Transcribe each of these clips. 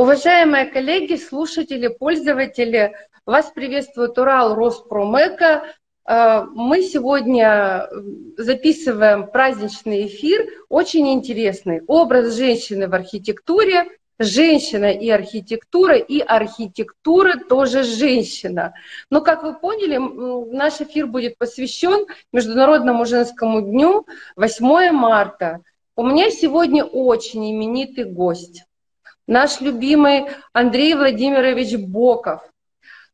Уважаемые коллеги, слушатели, пользователи, вас приветствует Урал Роспромека. Э, мы сегодня записываем праздничный эфир, очень интересный. Образ женщины в архитектуре, женщина и архитектура, и архитектура тоже женщина. Но, как вы поняли, наш эфир будет посвящен Международному женскому дню 8 марта. У меня сегодня очень именитый гость. Наш любимый Андрей Владимирович Боков.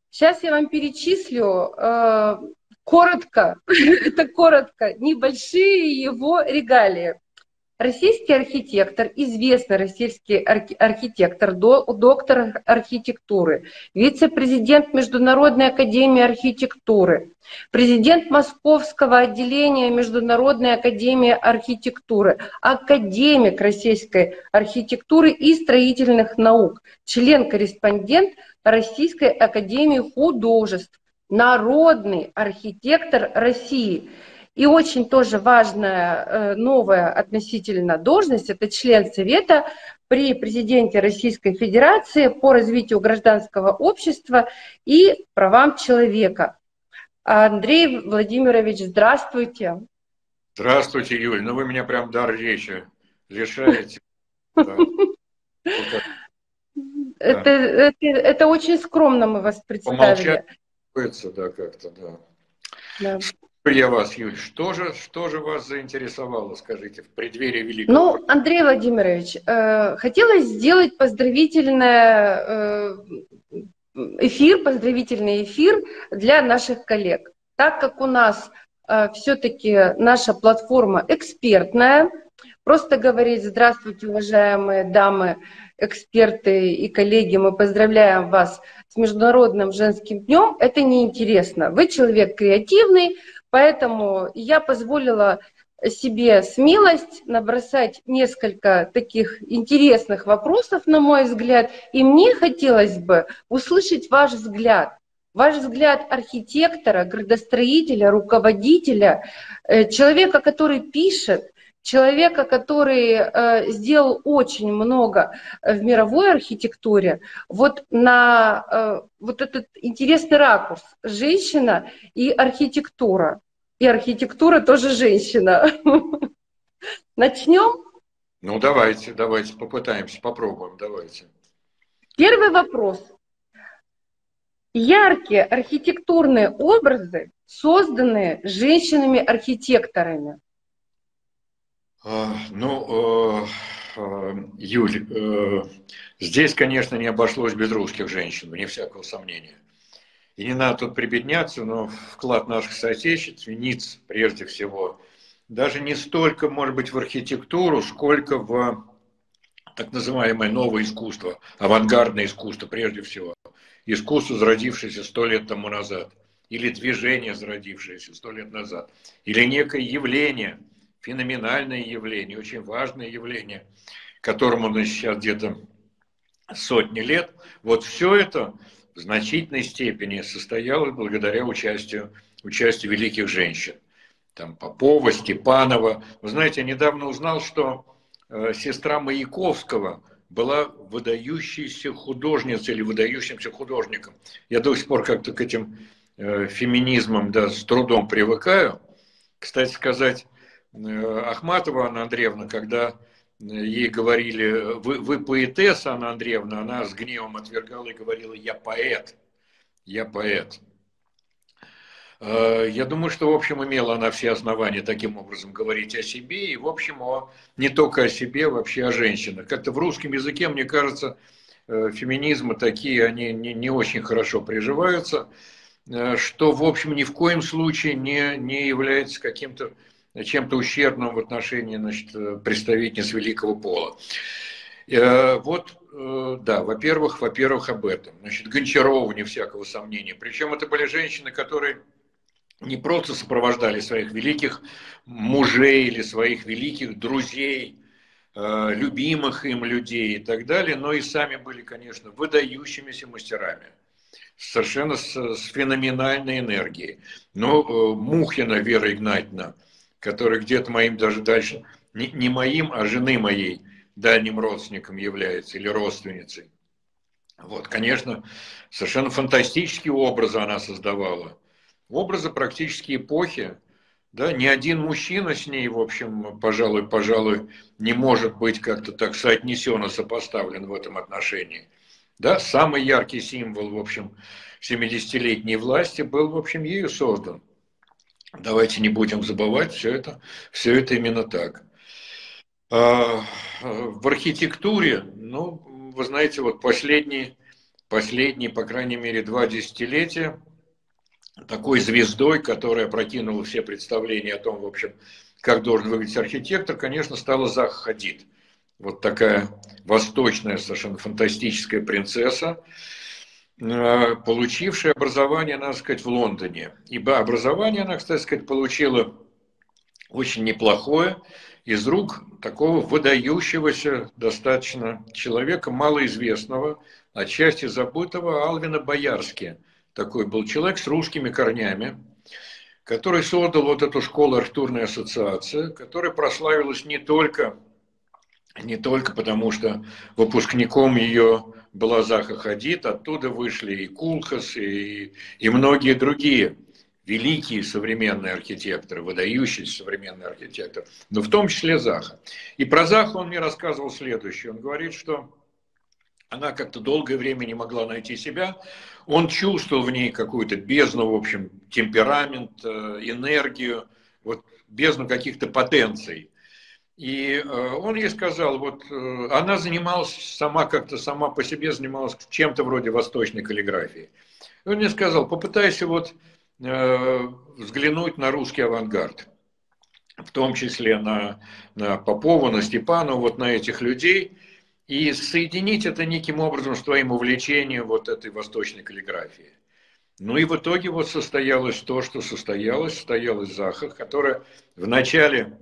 Сейчас я вам перечислю э, коротко, это коротко, небольшие его регалии. Российский архитектор, известный российский архитектор, доктор архитектуры, вице-президент Международной академии архитектуры, президент Московского отделения Международной академии архитектуры, академик российской архитектуры и строительных наук, член-корреспондент Российской академии художеств, народный архитектор России – и очень тоже важная э, новая относительно должность – это член Совета при президенте Российской Федерации по развитию гражданского общества и правам человека. Андрей Владимирович, здравствуйте. Здравствуйте, Юль. Ну вы меня прям дар речи лишаете. Это, это, это очень скромно мы вас представили. Помолчать, да, как-то, да. да я вас, Юль, что же, что же вас заинтересовало, скажите, в преддверии Великого? Ну, Андрей Владимирович, э, хотелось сделать поздравительный э, эфир, поздравительный эфир для наших коллег. Так как у нас э, все-таки наша платформа экспертная, просто говорить «Здравствуйте, уважаемые дамы, эксперты и коллеги, мы поздравляем вас с Международным женским днем», это неинтересно. Вы человек креативный, Поэтому я позволила себе смелость набросать несколько таких интересных вопросов, на мой взгляд, и мне хотелось бы услышать ваш взгляд. Ваш взгляд архитектора, градостроителя, руководителя, э, человека, который пишет, человека, который э, сделал очень много в мировой архитектуре, вот на э, вот этот интересный ракурс женщина и архитектура. И архитектура тоже женщина. Начнем? Ну, давайте, давайте, попытаемся, попробуем, давайте. Первый вопрос. Яркие архитектурные образы, созданные женщинами-архитекторами. А, ну, э, э, Юль, э, здесь, конечно, не обошлось без русских женщин, вне всякого сомнения. И не надо тут прибедняться, но вклад наших соотечественниц, прежде всего, даже не столько, может быть, в архитектуру, сколько в так называемое новое искусство, авангардное искусство, прежде всего. Искусство, зародившееся сто лет тому назад, или движение, зародившееся сто лет назад, или некое явление – феноменальное явление, очень важное явление, которому на сейчас где-то сотни лет. Вот все это в значительной степени состоялось благодаря участию, участию великих женщин. Там Попова, Степанова. Вы знаете, я недавно узнал, что э, сестра Маяковского была выдающейся художницей или выдающимся художником. Я до сих пор как-то к этим э, феминизмам да, с трудом привыкаю. Кстати сказать, Э, Ахматова Анна Андреевна, когда ей говорили, вы, вы поэтесса, Анна Андреевна, она с гневом отвергала и говорила, я поэт, я поэт. Э, я думаю, что, в общем, имела она все основания таким образом говорить о себе, и, в общем, о, не только о себе, вообще о женщинах. Как-то в русском языке, мне кажется, феминизмы такие, они не, не очень хорошо приживаются, что, в общем, ни в коем случае не, не является каким-то чем-то ущербным в отношении значит, представительниц великого пола. Э, вот, э, да, во-первых, во-первых, об этом. Значит, Гончарова, не всякого сомнения. Причем это были женщины, которые не просто сопровождали своих великих мужей или своих великих друзей, э, любимых им людей и так далее, но и сами были, конечно, выдающимися мастерами совершенно с, с феноменальной энергией. Но Мухина Вера Игнатьевна – который где-то моим даже дальше, не, не моим, а жены моей дальним родственником является или родственницей. Вот, конечно, совершенно фантастические образы она создавала. Образы практически эпохи. Да, ни один мужчина с ней, в общем, пожалуй, пожалуй, не может быть как-то так соотнесен и сопоставлен в этом отношении. Да, самый яркий символ, в общем, 70-летней власти был, в общем, ею создан. Давайте не будем забывать, все это, все это именно так. А, в архитектуре, ну, вы знаете, вот последние, последние, по крайней мере, два десятилетия такой звездой, которая прокинула все представления о том, в общем, как должен выглядеть архитектор, конечно, стала Зах Хадид. Вот такая восточная, совершенно фантастическая принцесса, получившая образование, надо сказать, в Лондоне. Ибо образование она, кстати сказать, получила очень неплохое из рук такого выдающегося достаточно человека, малоизвестного, отчасти забытого Алвина Боярски. Такой был человек с русскими корнями, который создал вот эту школу архитектурной ассоциации, которая прославилась не только, не только потому, что выпускником ее была Заха Хадид, оттуда вышли и Кулхас, и, и многие другие великие современные архитекторы, выдающиеся современные архитекторы, но в том числе Заха. И про Заху он мне рассказывал следующее. Он говорит, что она как-то долгое время не могла найти себя. Он чувствовал в ней какую-то бездну, в общем, темперамент, э, энергию, вот бездну каких-то потенций. И э, он ей сказал, вот э, она занималась сама как-то, сама по себе занималась чем-то вроде восточной каллиграфии. И он мне сказал, попытайся вот Э, взглянуть на русский авангард, в том числе на, на Попова, на Степанова, вот на этих людей, и соединить это неким образом с твоим увлечением вот этой восточной каллиграфии. Ну и в итоге вот состоялось то, что состоялось, состоялась Заха, которая в начале,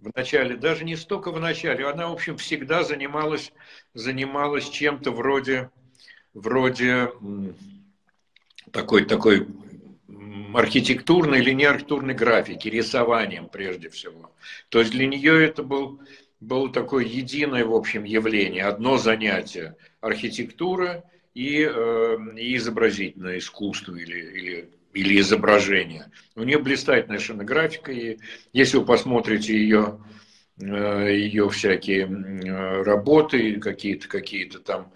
в начале, даже не столько в начале, она, в общем, всегда занималась, занималась чем-то вроде, вроде такой, такой архитектурной или не архитектурной графики, рисованием прежде всего. То есть для нее это был, было такое единое, в общем, явление, одно занятие – архитектура и, э, и изобразительное искусство или, или, или изображение. У нее блистательная совершенно графика, и если вы посмотрите ее, э, ее всякие работы, какие-то какие там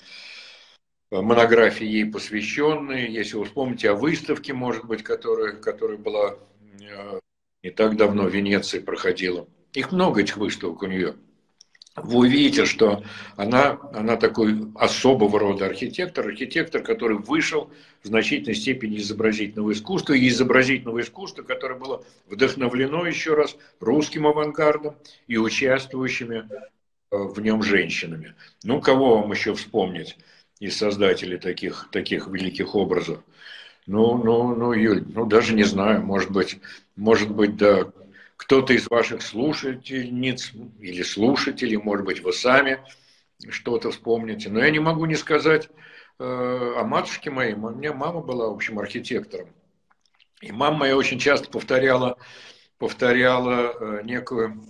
монографии ей посвященные, если вы вспомните о выставке, может быть, которая, которая была э, не так давно в Венеции проходила. Их много, этих выставок у нее. Вы увидите, что она, она такой особого рода архитектор, архитектор, который вышел в значительной степени изобразительного искусства, и изобразительного искусства, которое было вдохновлено еще раз русским авангардом и участвующими э, в нем женщинами. Ну, кого вам еще вспомнить? из создателей таких, таких великих образов. Ну, ну, ну, Юль, ну даже не знаю, может быть, может быть, да, кто-то из ваших слушательниц или слушателей, может быть, вы сами что-то вспомните. Но я не могу не сказать э, о матушке моей. У меня мама была, в общем, архитектором. И мама моя очень часто повторяла, повторяла э, некую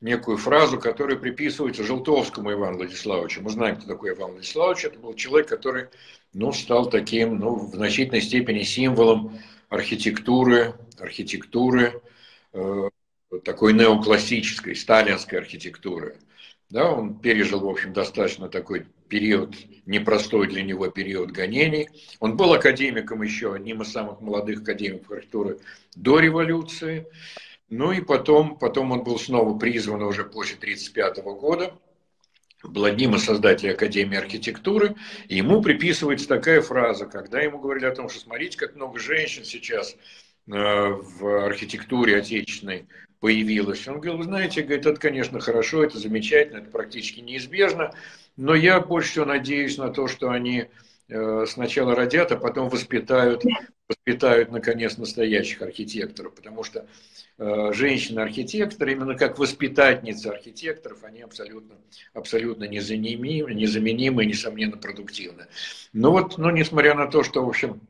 некую фразу, которая приписывается Желтовскому Ивану Владиславовичу. Мы знаем, кто такой Иван Владиславович. Это был человек, который ну, стал таким, ну, в значительной степени символом архитектуры, архитектуры, э, такой неоклассической, сталинской архитектуры. Да, он пережил, в общем, достаточно такой период, непростой для него период гонений. Он был академиком еще, одним из самых молодых академиков архитектуры до революции. Ну и потом, потом он был снова призван уже после 1935 года, был одним из создателей Академии архитектуры, и ему приписывается такая фраза, когда ему говорили о том, что смотрите, как много женщин сейчас э, в архитектуре отечественной появилось. Он говорил, знаете, говорит, это, конечно, хорошо, это замечательно, это практически неизбежно, но я больше всего надеюсь на то, что они э, сначала родят, а потом воспитают, воспитают, наконец, настоящих архитекторов, потому что Э, женщины-архитекторы, именно как воспитательницы архитекторов, они абсолютно, абсолютно незаменимы, незаменимы и, несомненно, продуктивны. Но вот, но несмотря на то, что, в общем,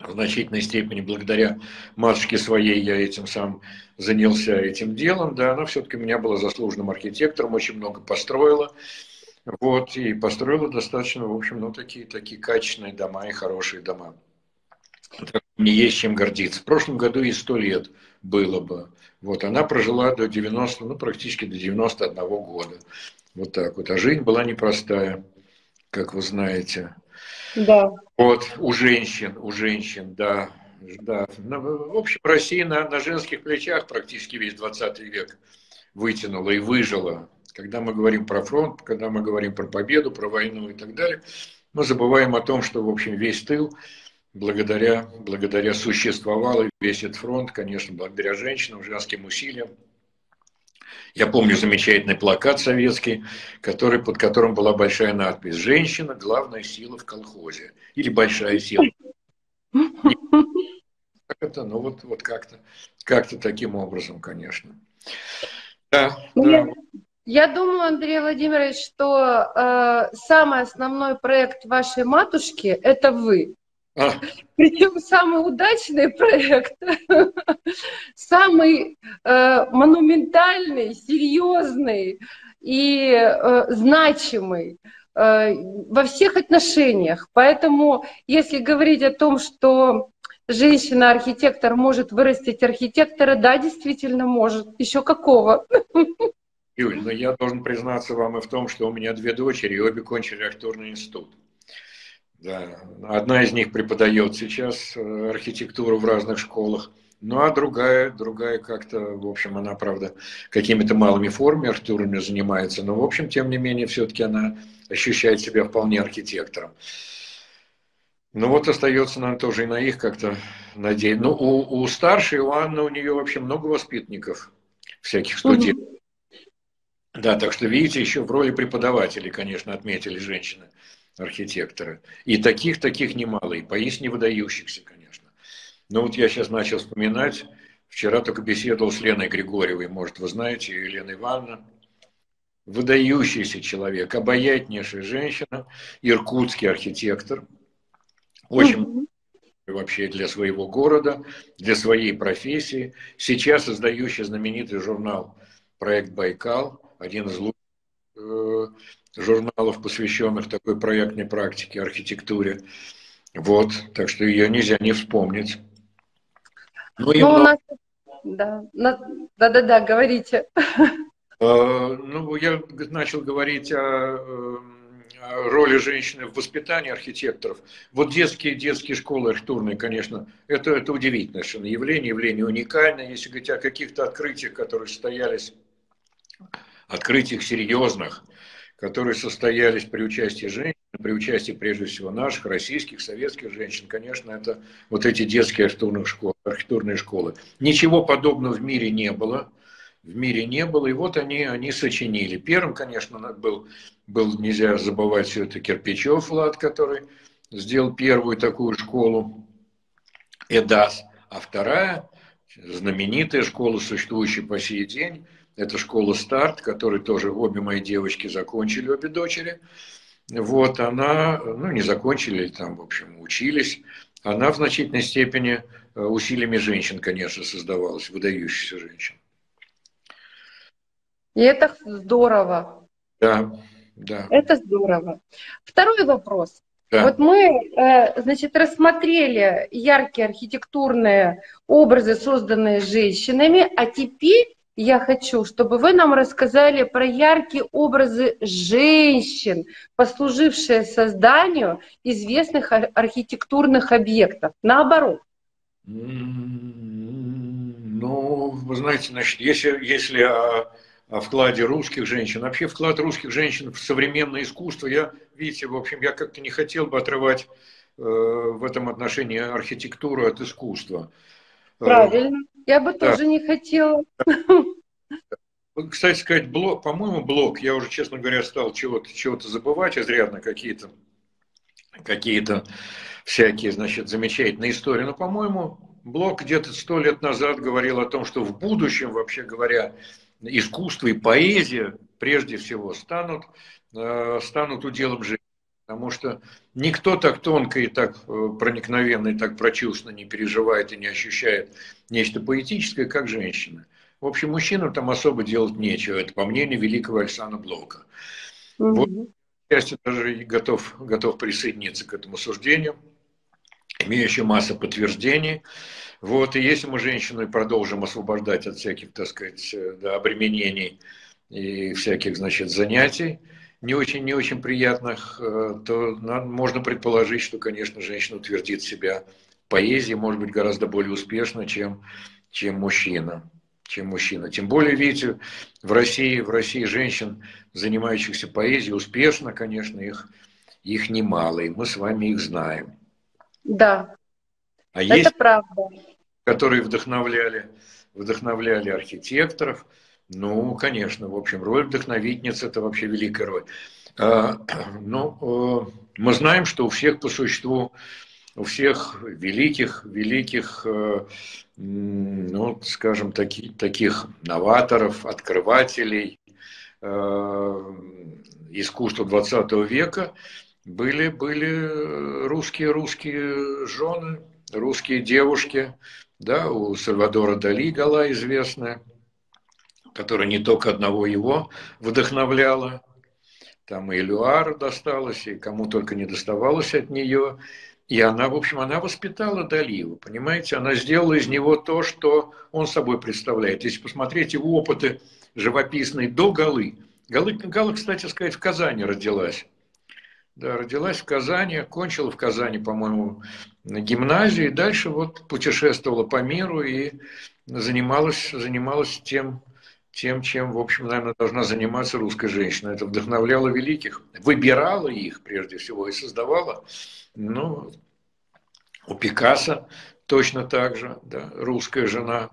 в значительной степени благодаря матушке своей я этим сам занялся этим делом, да, она все-таки у меня была заслуженным архитектором, очень много построила. Вот, и построила достаточно, в общем, ну, такие, такие качественные дома и хорошие дома. Не есть чем гордиться. В прошлом году и сто лет было бы. Вот, она прожила до 90, ну, практически до 91 года. Вот так вот. А жизнь была непростая, как вы знаете. Да. Вот, у женщин, у женщин, да. да. В общем, Россия на, на женских плечах практически весь 20 век вытянула и выжила. Когда мы говорим про фронт, когда мы говорим про победу, про войну и так далее, мы забываем о том, что, в общем, весь тыл, благодаря, благодаря существовал, и весь этот фронт, конечно, благодаря женщинам, женским усилиям. Я помню замечательный плакат советский, который, под которым была большая надпись «Женщина – главная сила в колхозе» или «Большая сила». Как это? Ну вот, вот как-то как таким образом, конечно. Да, ну, да. Я, думаю, Андрей Владимирович, что э, самый основной проект вашей матушки – это вы. А. Причем самый удачный проект, самый э, монументальный, серьезный и э, значимый э, во всех отношениях. Поэтому, если говорить о том, что женщина-архитектор может вырастить архитектора, да, действительно может. Еще какого? Юль, но я должен признаться вам и в том, что у меня две дочери, и обе кончили архитектурный институт. Да. Одна из них преподает сейчас э, архитектуру в разных школах, ну а другая, другая как-то, в общем, она, правда, какими-то малыми формами архитектурами занимается, но, в общем, тем не менее, все-таки она ощущает себя вполне архитектором. Ну вот остается, наверное, тоже и на их как-то надеяться. Ну, у, у старшей, у Анны, у нее вообще много воспитанников, всяких студентов. Угу. Да, так что, видите, еще в роли преподавателей, конечно, отметили женщины, архитекторы. И таких, таких немало, и поистине выдающихся, конечно. Но вот я сейчас начал вспоминать, вчера только беседовал с Леной Григорьевой, может, вы знаете, Елена Ивановна, выдающийся человек, обаятельнейшая женщина, иркутский архитектор – очень вообще для своего города, для своей профессии. Сейчас создающий знаменитый журнал «Проект Байкал», один из лучших э, журналов, посвященных такой проектной практике, архитектуре. Вот, так что ее нельзя не вспомнить. Ну, и ну, много... у нас... Да, да-да-да, говорите. Э, ну, я начал говорить о э, роли женщины в воспитании архитекторов. Вот детские, детские школы архитектурные, конечно, это, это удивительное совершенно явление, явление уникальное. Если говорить о каких-то открытиях, которые состоялись, открытиях серьезных, которые состоялись при участии женщин, при участии прежде всего наших, российских, советских женщин, конечно, это вот эти детские архитектурные школы. Архитектурные школы. Ничего подобного в мире не было в мире не было, и вот они, они сочинили. Первым, конечно, был, был нельзя забывать все это Кирпичев Влад, который сделал первую такую школу ЭДАС, а вторая, знаменитая школа, существующая по сей день, это школа «Старт», которую тоже обе мои девочки закончили, обе дочери. Вот она, ну не закончили, там, в общем, учились. Она в значительной степени э, усилиями женщин, конечно, создавалась, выдающихся женщин. И это здорово. Да, да. Это здорово. Второй вопрос. Да. Вот мы, э, значит, рассмотрели яркие архитектурные образы, созданные женщинами, а теперь я хочу, чтобы вы нам рассказали про яркие образы женщин, послужившие созданию известных архитектурных объектов. Наоборот. Ну, вы знаете, значит, если, если о вкладе русских женщин. Вообще вклад русских женщин в современное искусство, я, видите, в общем, я как-то не хотел бы отрывать э, в этом отношении архитектуру от искусства. Правильно. Я бы да. тоже не хотела. Кстати сказать, блок, по-моему, блок, я уже, честно говоря, стал чего-то чего забывать изрядно, какие-то какие-то всякие, значит, замечательные истории. Но, по-моему, Блок где-то сто лет назад говорил о том, что в будущем, вообще говоря, искусство и поэзия прежде всего станут, э, станут уделом жизни. Потому что никто так тонко и так э, проникновенно и так прочувственно не переживает и не ощущает нечто поэтическое, как женщина. В общем, мужчинам там особо делать нечего. Это по мнению великого Александра Блока. Угу. Вот, я даже готов, готов присоединиться к этому суждению, имеющему массу подтверждений. Вот, и если мы женщину продолжим освобождать от всяких, так сказать, э, да, обременений и всяких, значит, занятий, не очень, не очень приятных, э, то можно предположить, что, конечно, женщина утвердит себя поэзии, может быть, гораздо более успешно, чем, чем мужчина. Чем мужчина. Тем более, видите, в России, в России женщин, занимающихся поэзией, успешно, конечно, их, их немало, и мы с вами их знаем. Да, а это есть, правда. Которые вдохновляли, вдохновляли архитекторов – ну, конечно, в общем, роль вдохновительницы – это вообще великая роль. А, ну, э, мы знаем, что у всех по существу, у всех великих, великих, э, ну, скажем, таки, таких новаторов, открывателей э, искусства 20 века были, были русские, русские жены, русские девушки, да, у Сальвадора Дали Гала известная, которая не только одного его вдохновляла, там и Люар досталось, и кому только не доставалось от нее. И она, в общем, она воспитала Дали, понимаете, она сделала из него то, что он собой представляет. Если посмотреть его опыты живописные до Галы, Галы, Гала, кстати сказать, в Казани родилась. Да, родилась в Казани, кончила в Казани, по-моему, гимназию, и дальше вот путешествовала по миру и занималась, занималась тем, тем, чем, в общем, наверное, должна заниматься русская женщина. Это вдохновляло великих, выбирала их прежде всего и создавала. Ну, у Пикассо точно так же, да, русская жена,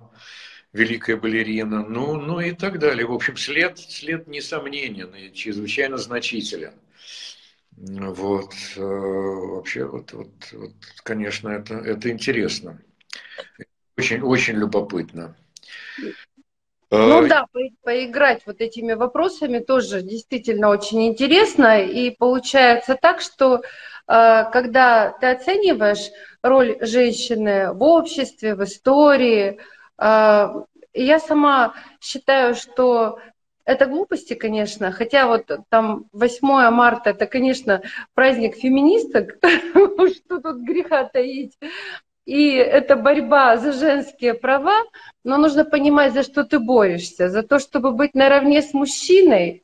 великая балерина, ну, ну и так далее. В общем, след, след несомненен и чрезвычайно значителен. Вот, э, вообще, вот, вот, вот, конечно, это, это интересно. Очень, очень любопытно. Ну э, да, по поиграть вот этими вопросами тоже действительно очень интересно. И получается так, что э, когда ты оцениваешь роль женщины в обществе, в истории, э, я сама считаю, что это глупости, конечно, хотя вот там 8 марта, это, конечно, праздник феминисток, что тут греха таить, и это борьба за женские права, но нужно понимать, за что ты борешься. За то, чтобы быть наравне с мужчиной,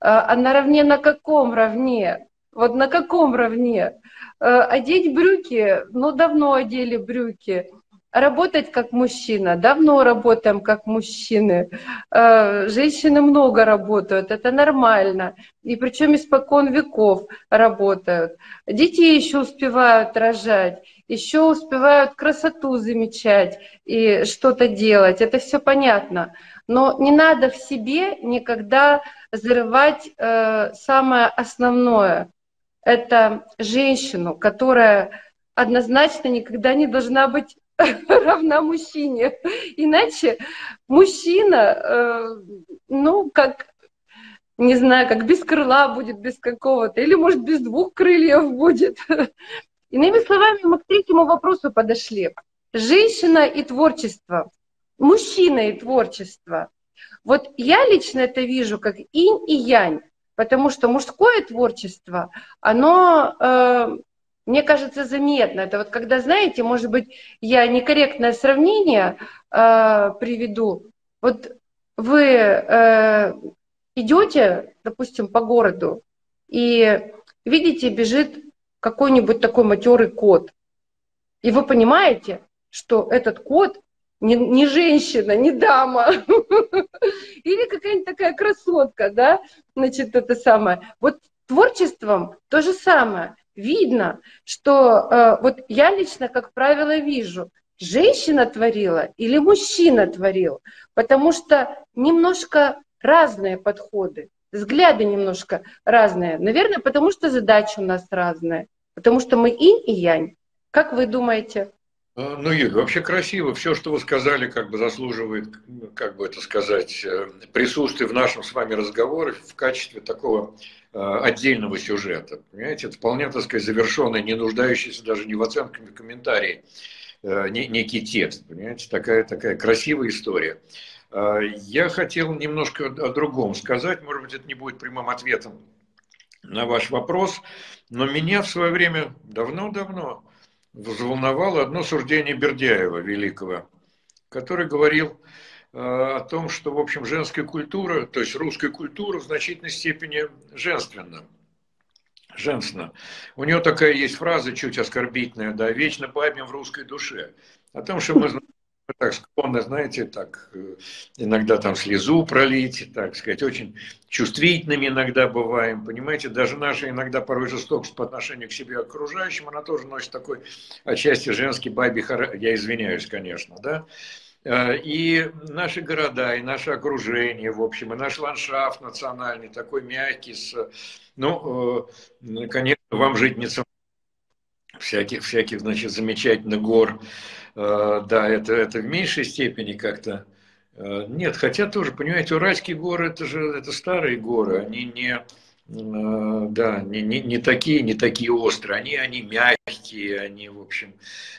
а, а наравне на каком равне? Вот на каком равне? А, одеть брюки, ну давно одели брюки. Работать как мужчина, давно работаем как мужчины. А, женщины много работают, это нормально. И причем испокон веков работают. Детей еще успевают рожать еще успевают красоту замечать и что-то делать. Это все понятно. Но не надо в себе никогда зарывать э, самое основное. Это женщину, которая однозначно никогда не должна быть равна мужчине. Иначе мужчина, э, ну, как не знаю, как без крыла будет, без какого-то, или, может, без двух крыльев будет. Иными словами, мы к третьему вопросу подошли. Женщина и творчество, мужчина и творчество. Вот я лично это вижу как инь и янь, потому что мужское творчество, оно, э, мне кажется, заметно. Это вот когда, знаете, может быть, я некорректное сравнение э, приведу. Вот вы э, идете, допустим, по городу и видите, бежит какой-нибудь такой матерый кот. И вы понимаете, что этот кот не, не женщина, не дама, или какая-нибудь такая красотка, да, значит, это самое. Вот творчеством то же самое. Видно, что э, вот я лично, как правило, вижу, женщина творила или мужчина творил, потому что немножко разные подходы, взгляды немножко разные. Наверное, потому что задача у нас разная. Потому что мы инь и янь. Как вы думаете? А, ну, Юля, вообще красиво. Все, что вы сказали, как бы заслуживает, как бы это сказать, э, присутствия в нашем с вами разговоре в качестве такого э, отдельного сюжета. Понимаете, это вполне, так сказать, завершенный, не нуждающийся даже не в оценке, в комментарии, э, некий текст. Понимаете, такая, такая красивая история. А, я хотел немножко о другом сказать, может быть, это не будет прямым ответом на ваш вопрос, но меня в свое время давно-давно взволновало одно суждение Бердяева великого, который говорил э, о том, что, в общем, женская культура, то есть русская культура в значительной степени женственна. Женственно. У него такая есть фраза, чуть оскорбительная, да, «Вечно бабим в русской душе». О том, что мы так склонны, знаете, так э, иногда там слезу пролить, так сказать, очень чувствительными иногда бываем, понимаете, даже наша иногда порой жестокость по отношению к себе окружающим, она тоже носит такой отчасти женский бабий характер, я извиняюсь, конечно, да, э, и наши города, и наше окружение, в общем, и наш ландшафт национальный, такой мягкий, с, ну, э, конечно, вам жить не всяких, всяких, значит, замечательных гор, да, это, это в меньшей степени как-то. Э, нет, хотя тоже, понимаете, Уральские горы, это же это старые горы, они не, э, да, не, не, не такие, не такие острые, они, они мягкие, они, в общем,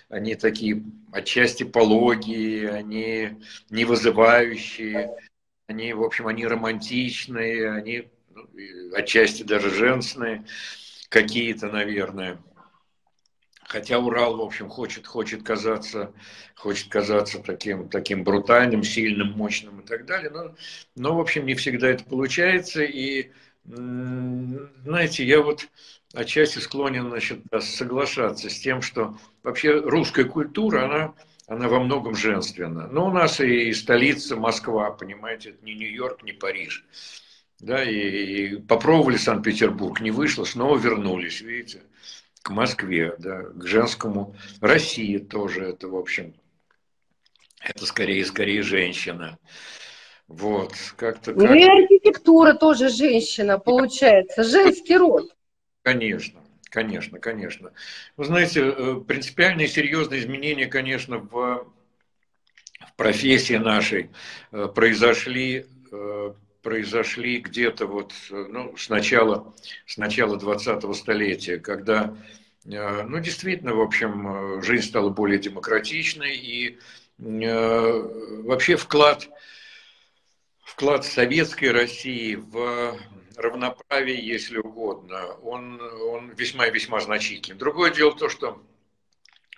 они такие отчасти пологие, они не вызывающие, они, в общем, они романтичные, они ну, отчасти даже женственные какие-то, наверное. Хотя Урал, в общем, хочет, хочет казаться, хочет казаться таким, таким брутальным, сильным, мощным и так далее. Но, но, в общем, не всегда это получается. И, знаете, я вот отчасти склонен значит, соглашаться с тем, что вообще русская культура, она, она во многом женственна. Но у нас и столица Москва, понимаете, это не Нью-Йорк, не Париж. Да, и, и попробовали Санкт-Петербург, не вышло, снова вернулись, видите к Москве, да, к женскому. Россия тоже это, в общем, это скорее, скорее женщина. Вот, как-то... Ну и архитектура тоже женщина, получается, женский род. Конечно, конечно, конечно. Вы знаете, э, принципиальные серьезные изменения, конечно, в, в профессии нашей э, произошли э, произошли где-то вот, ну, с начала, с начала 20-го столетия, когда, ну, действительно, в общем, жизнь стала более демократичной, и э, вообще вклад, вклад советской России в равноправие, если угодно, он, он весьма и весьма значительный. Другое дело то, что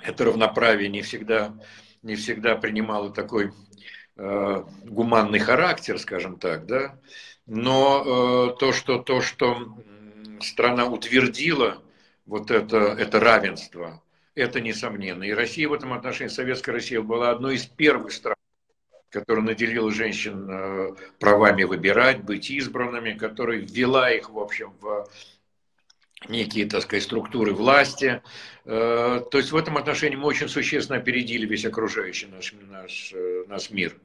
это равноправие не всегда, не всегда принимало такой Э, гуманный характер, скажем так, да, но э, то, что, то, что страна утвердила вот это, это равенство, это несомненно. И Россия в этом отношении, Советская Россия была одной из первых стран, которая наделила женщин э, правами выбирать, быть избранными, которая ввела их, в общем, в некие, так сказать, структуры власти. То есть в этом отношении мы очень существенно опередили весь окружающий наш, наш, наш мир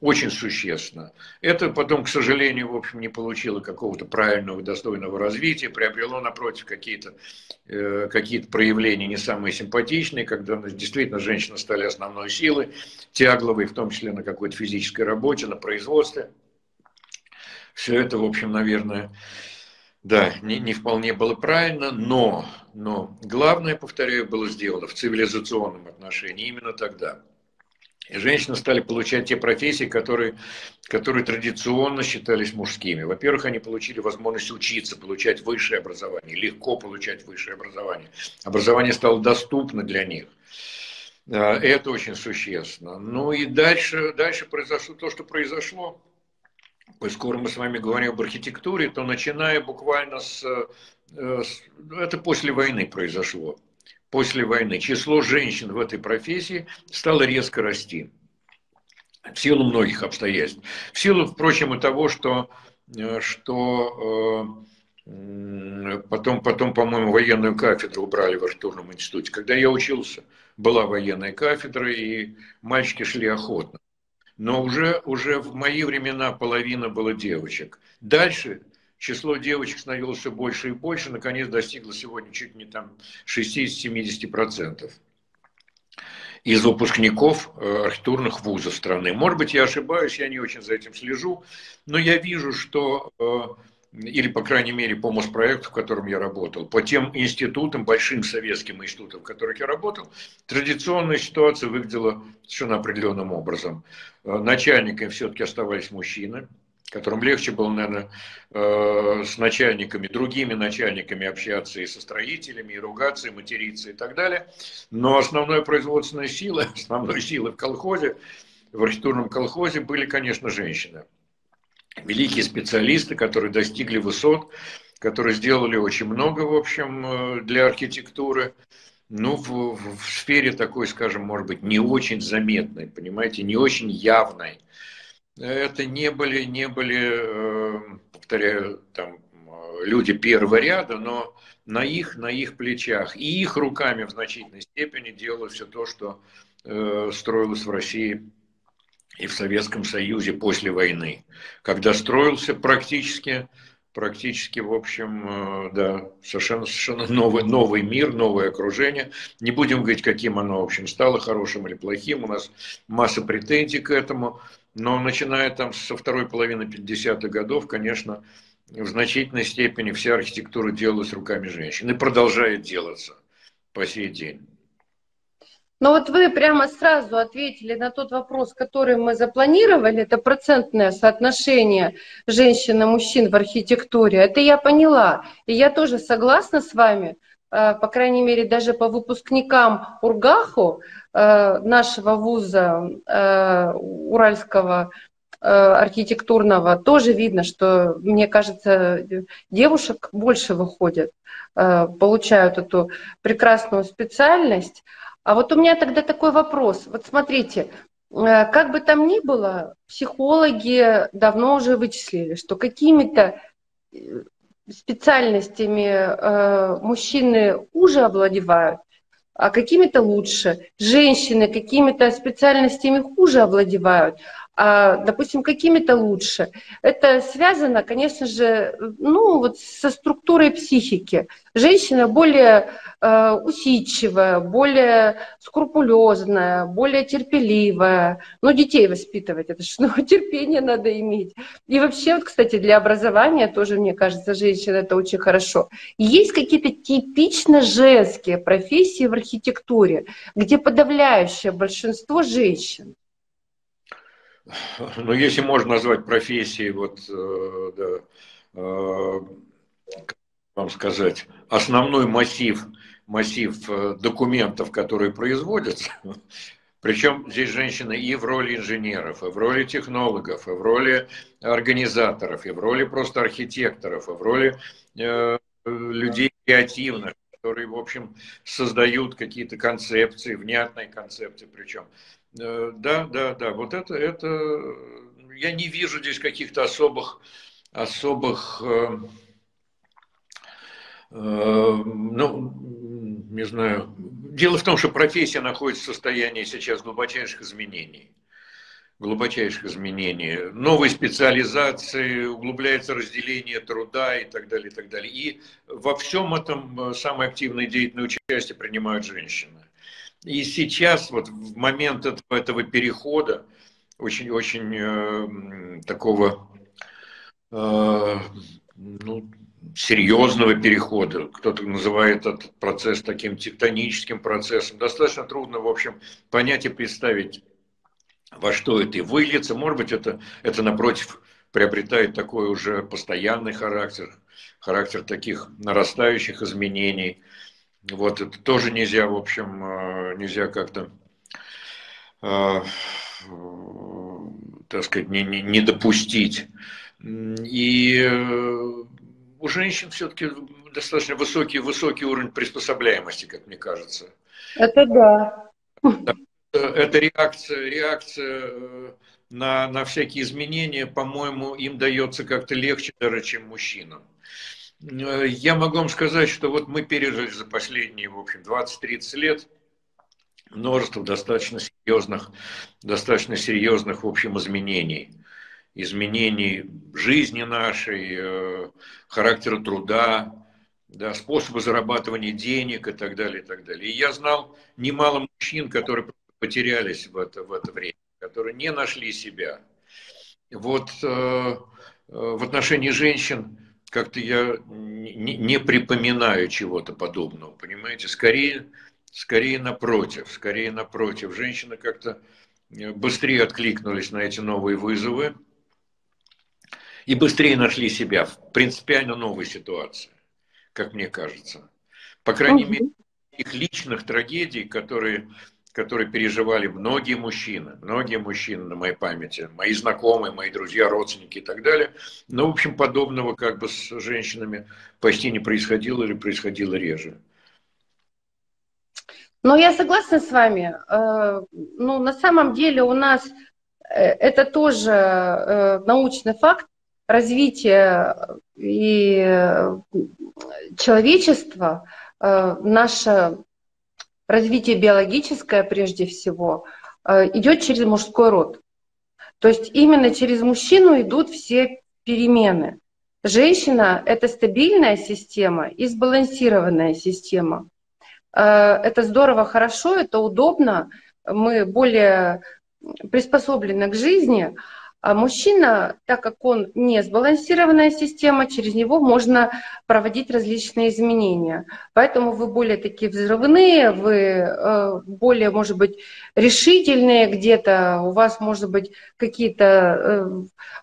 очень существенно. Это потом, к сожалению, в общем, не получило какого-то правильного, достойного развития, приобрело, напротив, какие-то э, какие проявления не самые симпатичные, когда действительно женщины стали основной силой, тягловой, в том числе на какой-то физической работе, на производстве. Все это, в общем, наверное, да, не, не вполне было правильно, но, но главное, повторяю, было сделано в цивилизационном отношении именно тогда – женщины стали получать те профессии, которые, которые традиционно считались мужскими. Во-первых, они получили возможность учиться, получать высшее образование, легко получать высшее образование. Образование стало доступно для них. А, это очень существенно. Ну и дальше, дальше произошло то, что произошло. Скоро мы с вами говорим об архитектуре, то начиная буквально с... Э, с это после войны произошло после войны число женщин в этой профессии стало резко расти. В силу многих обстоятельств. В силу, впрочем, и того, что, э, что э, потом, потом, по-моему, военную кафедру убрали в архитектурном институте. Когда я учился, была военная кафедра, и мальчики шли охотно. Но уже, уже в мои времена половина было девочек. Дальше число девочек становилось все больше и больше, наконец достигло сегодня чуть не там 60-70% из выпускников э, архитектурных вузов страны. Может быть, я ошибаюсь, я не очень за этим слежу, но я вижу, что, э, или, по крайней мере, по Моспроекту, в котором я работал, по тем институтам, большим советским институтам, в которых я работал, традиционная ситуация выглядела совершенно определенным образом. Э, начальниками все-таки оставались мужчины, которым легче было, наверное, э, с начальниками, другими начальниками общаться и со строителями, и ругаться, и материться и так далее. Но основной производственной силой, основной силой в колхозе, в архитектурном колхозе были, конечно, женщины. Великие специалисты, которые достигли высот, которые сделали очень много, в общем, э, для архитектуры. Ну, в, в сфере такой, скажем, может быть, не очень заметной, понимаете, не очень явной – это не были, не были, э, повторяю, там, люди первого ряда, но на их, на их плечах. И их руками в значительной степени делалось все то, что э, строилось в России и в Советском Союзе после войны, когда строился практически, практически, в общем, э, да, совершенно, совершенно новый, новый мир, новое окружение. Не будем говорить, каким оно, в общем, стало, хорошим или плохим, у нас масса претензий к этому, но начиная там со второй половины 50-х годов, конечно, в значительной степени вся архитектура делалась руками женщин и продолжает делаться по сей день. Но вот вы прямо сразу ответили на тот вопрос, который мы запланировали, это процентное соотношение женщин и мужчин в архитектуре. Это я поняла. И я тоже согласна с вами, э, по крайней мере, даже по выпускникам Ургаху, Э, нашего вуза э, Уральского архитектурного тоже видно, что, мне кажется, девушек больше выходят, получают эту прекрасную специальность. А вот у меня тогда такой вопрос. Вот смотрите, как бы там ни было, психологи давно уже вычислили, что какими-то специальностями мужчины уже овладевают, а какими-то лучше. Женщины какими-то специальностями хуже овладевают, допустим, какими-то лучше. Это связано, конечно же, ну, вот со структурой психики. Женщина более э, усидчивая, более скрупулезная, более терпеливая. Ну, детей воспитывать, это же ну, терпение надо иметь. И вообще, вот, кстати, для образования тоже, мне кажется, женщина это очень хорошо. есть какие-то типично женские профессии в архитектуре, где подавляющее большинство женщин. Ну, если можно назвать профессией, вот, э, да, э, как вам сказать, основной массив, массив э, документов, которые производятся, причем здесь женщины и в роли инженеров, и в роли технологов, и в роли организаторов, и в роли просто архитекторов, и в роли людей креативных, которые, в общем, создают какие-то концепции, внятные концепции причем. Э, да, да, да. Вот это, это я не вижу здесь каких-то особых, особых, э, э, ну, не знаю. Дело в том, что профессия находится в состоянии сейчас глубочайших изменений глубочайших изменений, новой специализации, углубляется разделение труда и так далее, и так далее. И во всем этом самое активное деятельное участие принимают женщины. И сейчас, вот в момент этого, этого перехода, очень-очень э, такого э, ну, серьезного перехода, кто-то называет этот процесс таким тектоническим процессом, достаточно трудно, в общем, понять и представить, во что это и выльется. Может быть, это, это напротив приобретает такой уже постоянный характер, характер таких нарастающих изменений – вот это тоже нельзя, в общем, э, нельзя как-то, э, так сказать, не, не, не допустить. И э, у женщин все-таки достаточно высокий, высокий уровень приспособляемости, как мне кажется. Это да. Это реакция, реакция на, на всякие изменения, по-моему, им дается как-то легче даже, чем мужчинам. Э, я могу вам сказать, что вот мы пережили за последние, в общем, 20-30 лет множество достаточно серьезных, достаточно серьезных, в общем, изменений. Изменений жизни нашей, э, характера труда, да, способа зарабатывания денег и так далее, и так далее. И я знал немало мужчин, которые потерялись в это, в это время, которые не нашли себя. Вот э, в отношении женщин как-то я не, не припоминаю чего-то подобного, понимаете? Скорее, скорее напротив, скорее напротив. Женщины как-то э, быстрее откликнулись на эти новые вызовы. и быстрее нашли себя в принципиально новой ситуации, как мне кажется. По крайней мере, их личных трагедий, которые, которые переживали многие мужчины, многие мужчины на моей памяти, мои знакомые, мои друзья, родственники и так далее. Но, в общем, подобного как бы с женщинами почти не происходило или происходило реже. Ну, я согласна с вами. Э, ну, на самом деле у нас э, это тоже э, научный факт развития и человечества, наше развитие биологическое прежде всего, идет через мужской род. То есть именно через мужчину идут все перемены. Женщина – это стабильная система и сбалансированная система. Э, это здорово, хорошо, это удобно, мы более приспособлены к жизни, а мужчина, так как он не сбалансированная система, через него можно проводить различные изменения. Поэтому вы более такие взрывные, вы э, более, может быть, решительные где-то, у вас может быть какие-то э,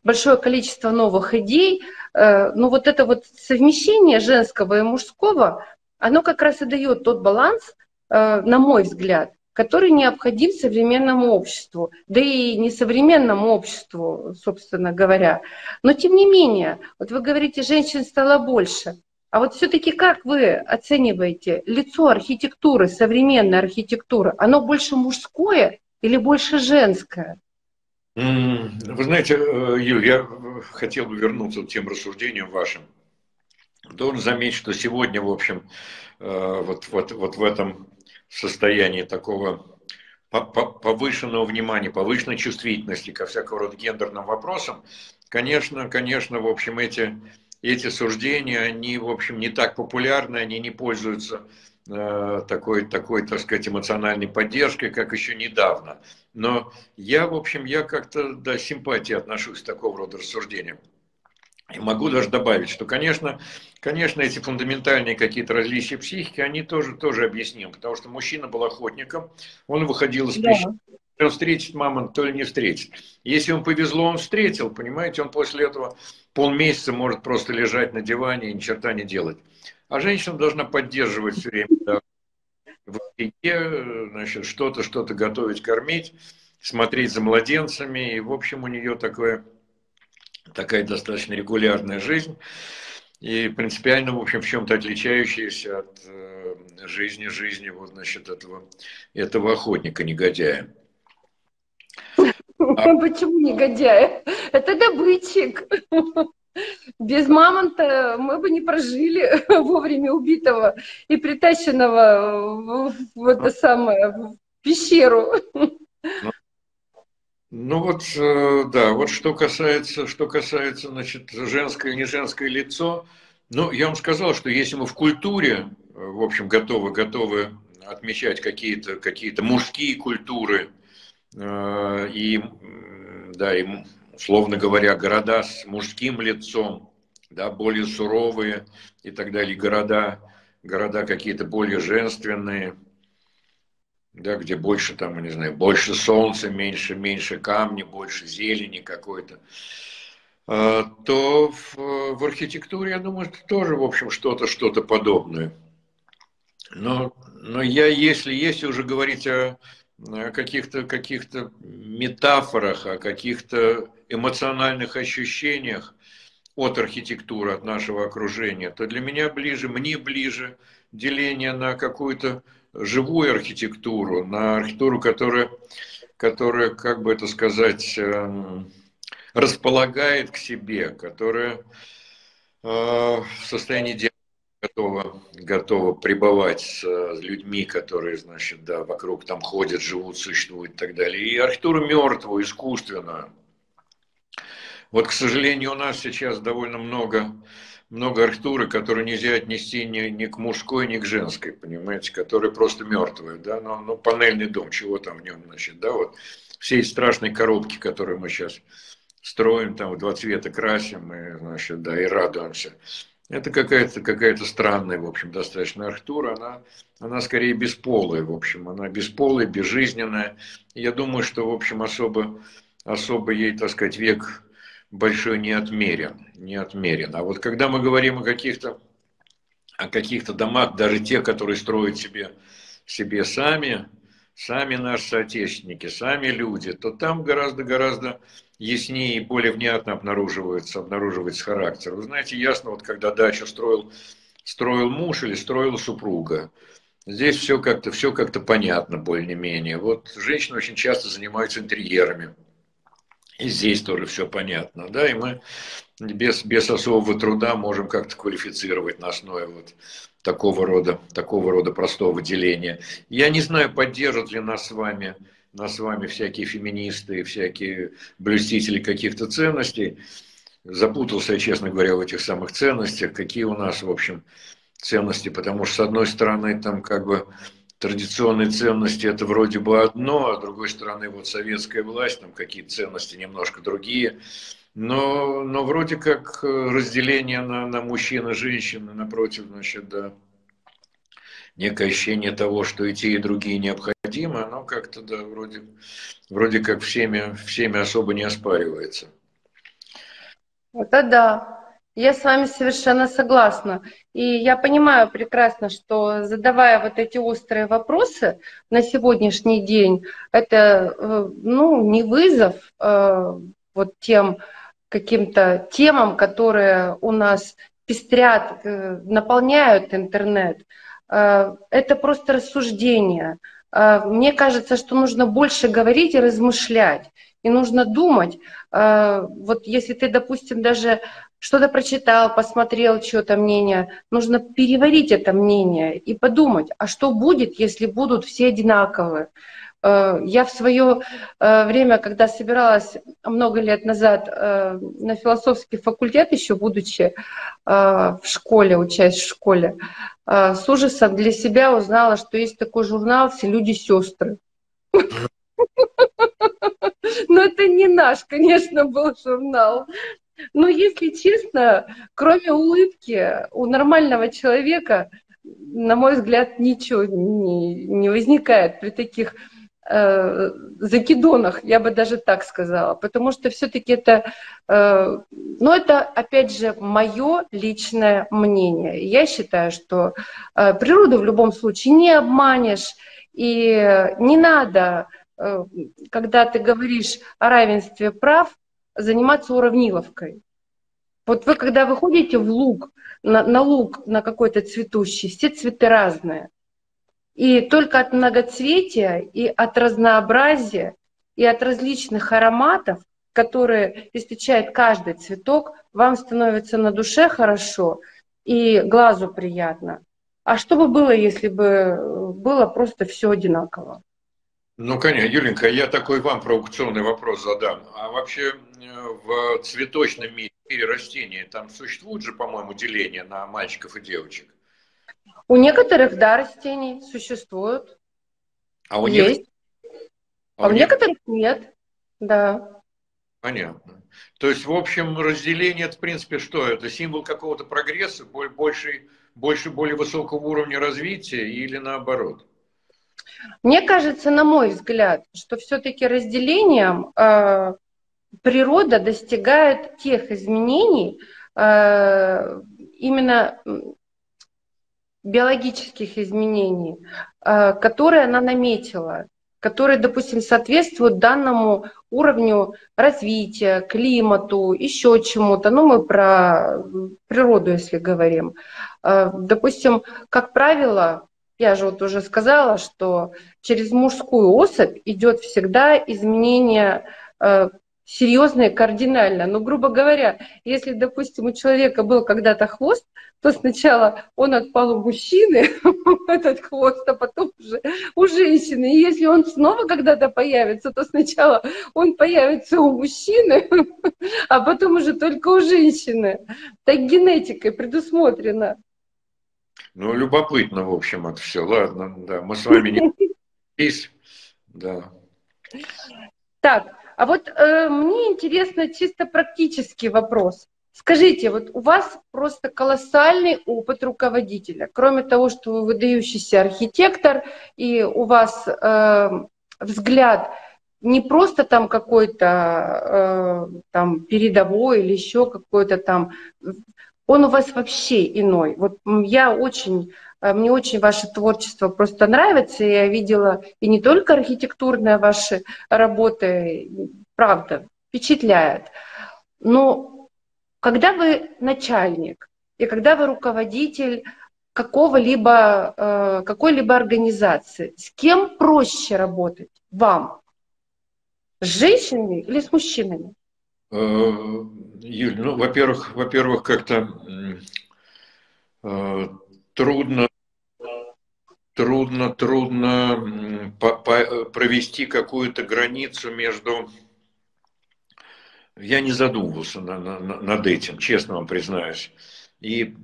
большое количество новых идей. Но вот это вот совмещение женского и мужского, оно как раз и дает тот баланс, э, на мой взгляд, который необходим современному обществу, да и не современному обществу, собственно говоря. Но тем не менее, вот вы говорите, женщин стало больше. А вот все-таки как вы оцениваете лицо архитектуры, современной архитектуры? Оно больше мужское или больше женское? Вы знаете, э, Юль, я хотел бы вернуться к тем рассуждениям вашим Должен заметить, что сегодня, в общем, э, вот, вот, вот в этом состоянии такого повышенного внимания, повышенной чувствительности ко всякого рода гендерным вопросам, конечно, конечно, в общем, эти, эти суждения, они, в общем, не так популярны, они не пользуются э, такой, такой, так сказать, эмоциональной поддержкой, как еще недавно. Но я, в общем, я как-то до симпатии отношусь к такого рода рассуждениям. И могу даже добавить, что, конечно, конечно, эти фундаментальные какие-то различия психики, они тоже, тоже объяснимы, потому что мужчина был охотником, он выходил из да. он встретит мамонт, то ли не встретит. Если ему повезло, он встретил, понимаете, он после этого полмесяца может просто лежать на диване и ни черта не делать. А женщина должна поддерживать все время да, в еде, значит, что-то, что-то готовить, кормить, смотреть за младенцами, и, в общем, у нее такое такая достаточно регулярная жизнь и принципиально, в общем, в чем-то отличающаяся от э, жизни, жизни вот, значит, этого, этого охотника, негодяя. А... Почему негодяя? Это добытчик. Без мамонта мы бы не прожили вовремя убитого и притащенного в это самое в пещеру. Ну, ну вот, э, да, вот что касается, что касается, значит, женское не женское лицо, ну, я вам сказал, что если мы в культуре, э, в общем, готовы, готовы отмечать какие-то какие мужские культуры, э, и, да, и, условно говоря, города с мужским лицом, да, более суровые и так далее, города, города какие-то более женственные – да, где больше там, не знаю, больше солнца, меньше, меньше камня, больше зелени какой-то, а, то в, в архитектуре, я думаю, это тоже, в общем, что-то, что-то подобное. Но, но я, если, если уже говорить о, о каких-то каких метафорах, о каких-то эмоциональных ощущениях от архитектуры, от нашего окружения, то для меня ближе, мне ближе деление на какую-то живую архитектуру, на архитектуру, которая, которая как бы это сказать, эм, располагает к себе, которая э, в состоянии готова, готова пребывать с людьми, которые, значит, да, вокруг там ходят, живут, существуют и так далее. И архитектуру мертвую, искусственную. Вот, к сожалению, у нас сейчас довольно много много архитектуры, которую нельзя отнести ни, ни к мужской, ни к женской, понимаете, которые просто мертвые, да, ну, ну панельный дом, чего там в нем, значит, да, вот все эти страшные коробки, которые мы сейчас строим, там в два цвета красим, и, значит, да, и радуемся. Это какая-то какая странная, в общем, достаточно архитектура, она, она скорее бесполая, в общем, она бесполая, безжизненная. я думаю, что, в общем, особо, особо ей, так сказать, век большой не отмерен, не отмерен. А вот когда мы говорим о каких-то о каких-то домах, даже те, которые строят себе, себе сами, сами наши соотечественники, сами люди, то там гораздо-гораздо яснее и более внятно обнаруживается, обнаруживается характер. Вы знаете, ясно, вот когда дачу строил, строил муж или строила супруга, здесь все как-то все как-то понятно более-менее. Вот женщины очень часто занимаются интерьерами, и здесь тоже все понятно, да, и мы без, без особого труда можем как-то квалифицировать на основе вот такого рода, такого рода простого деления. Я не знаю, поддержат ли нас с вами, нас с вами всякие феминисты, всякие блюстители каких-то ценностей. Запутался я, честно говоря, в этих самых ценностях, какие у нас, в общем, ценности, потому что, с одной стороны, там как бы традиционные ценности это вроде бы одно, а с другой стороны вот советская власть, там какие ценности немножко другие. Но, но вроде как э, разделение на, на мужчин и женщин, напротив, значит, да, некое ощущение того, что и те, и другие необходимы, оно как-то, да, вроде, вроде как всеми, всеми особо не оспаривается. Это да. Я с вами совершенно согласна. И я понимаю прекрасно, что задавая вот эти острые вопросы на сегодняшний день, это э, ну, не вызов э, вот тем каким-то темам, которые у нас пестрят, э, наполняют интернет. Это просто рассуждение. Мне кажется, что нужно больше говорить и размышлять. И нужно думать, вот если ты, допустим, даже что-то прочитал, посмотрел что-то мнение, нужно переварить это мнение и подумать, а что будет, если будут все одинаковые. Э, я в свое э, время, когда собиралась много лет назад э, на философский факультет, еще будучи в школе, учась в школе, с ужасом для себя узнала, что есть такой журнал «Все люди-сестры». Но это не наш, конечно, был журнал. Но если честно, кроме улыбки, у нормального человека, на мой взгляд, ничего не, не возникает при таких э, закидонах, я бы даже так сказала, потому что все-таки это, э, ну это опять же мое личное мнение. Я считаю, что э, природу в любом случае не обманешь, и не надо, э, когда ты говоришь о равенстве прав, заниматься уравниловкой. Вот вы, когда выходите в луг, на, на луг, на какой-то цветущий, все цветы разные. И только от многоцветия и от разнообразия и от различных ароматов, которые источает каждый цветок, вам становится на душе хорошо и глазу приятно. А что бы было, если бы было просто все одинаково? Ну, конечно, Юленька, я такой вам провокационный вопрос задам. А вообще в цветочном мире растений там существует же, по-моему, деление на мальчиков и девочек? У некоторых, да, растений существуют. А у Есть. Них... А, а у некоторых нет, да. Понятно. То есть, в общем, разделение, это, в принципе, что? Это символ какого-то прогресса, больше, больше более высокого уровня развития или наоборот? Мне кажется, на мой взгляд, что все-таки разделением э, природа достигает тех изменений, э, именно биологических изменений, э, которые она наметила, которые, допустим, соответствуют данному уровню развития, климату, еще чему-то. Ну, мы про природу, если говорим. Э, допустим, как правило, я же вот уже сказала, что через мужскую особь идет всегда изменение серьезное, кардинально. Но, грубо говоря, если, допустим, у человека был когда-то хвост, то сначала он отпал у мужчины, этот хвост, а потом уже у женщины. И если он снова когда-то появится, то сначала он появится у мужчины, а потом уже только у женщины. Так генетикой предусмотрено. Ну, любопытно, в общем, это все. Ладно, да, мы с вами не... Да. Так, а вот э, мне интересно чисто практический вопрос. Скажите, вот у вас просто колоссальный опыт руководителя. Кроме того, что вы выдающийся архитектор, и у вас э, взгляд не просто там какой-то э, там передовой или еще какой-то там, он у вас вообще иной. Вот я очень, мне очень ваше творчество просто нравится. Я видела и не только архитектурные ваши работы, правда, впечатляет. Но когда вы начальник и когда вы руководитель какого-либо, э, какой-либо организации, с кем проще работать вам? С женщинами или с мужчинами? Э, Юль, ну, во-первых, во-первых, как-то э, трудно, трудно, трудно провести какую-то границу между... Я не задумывался на, на, над этим, честно вам признаюсь. И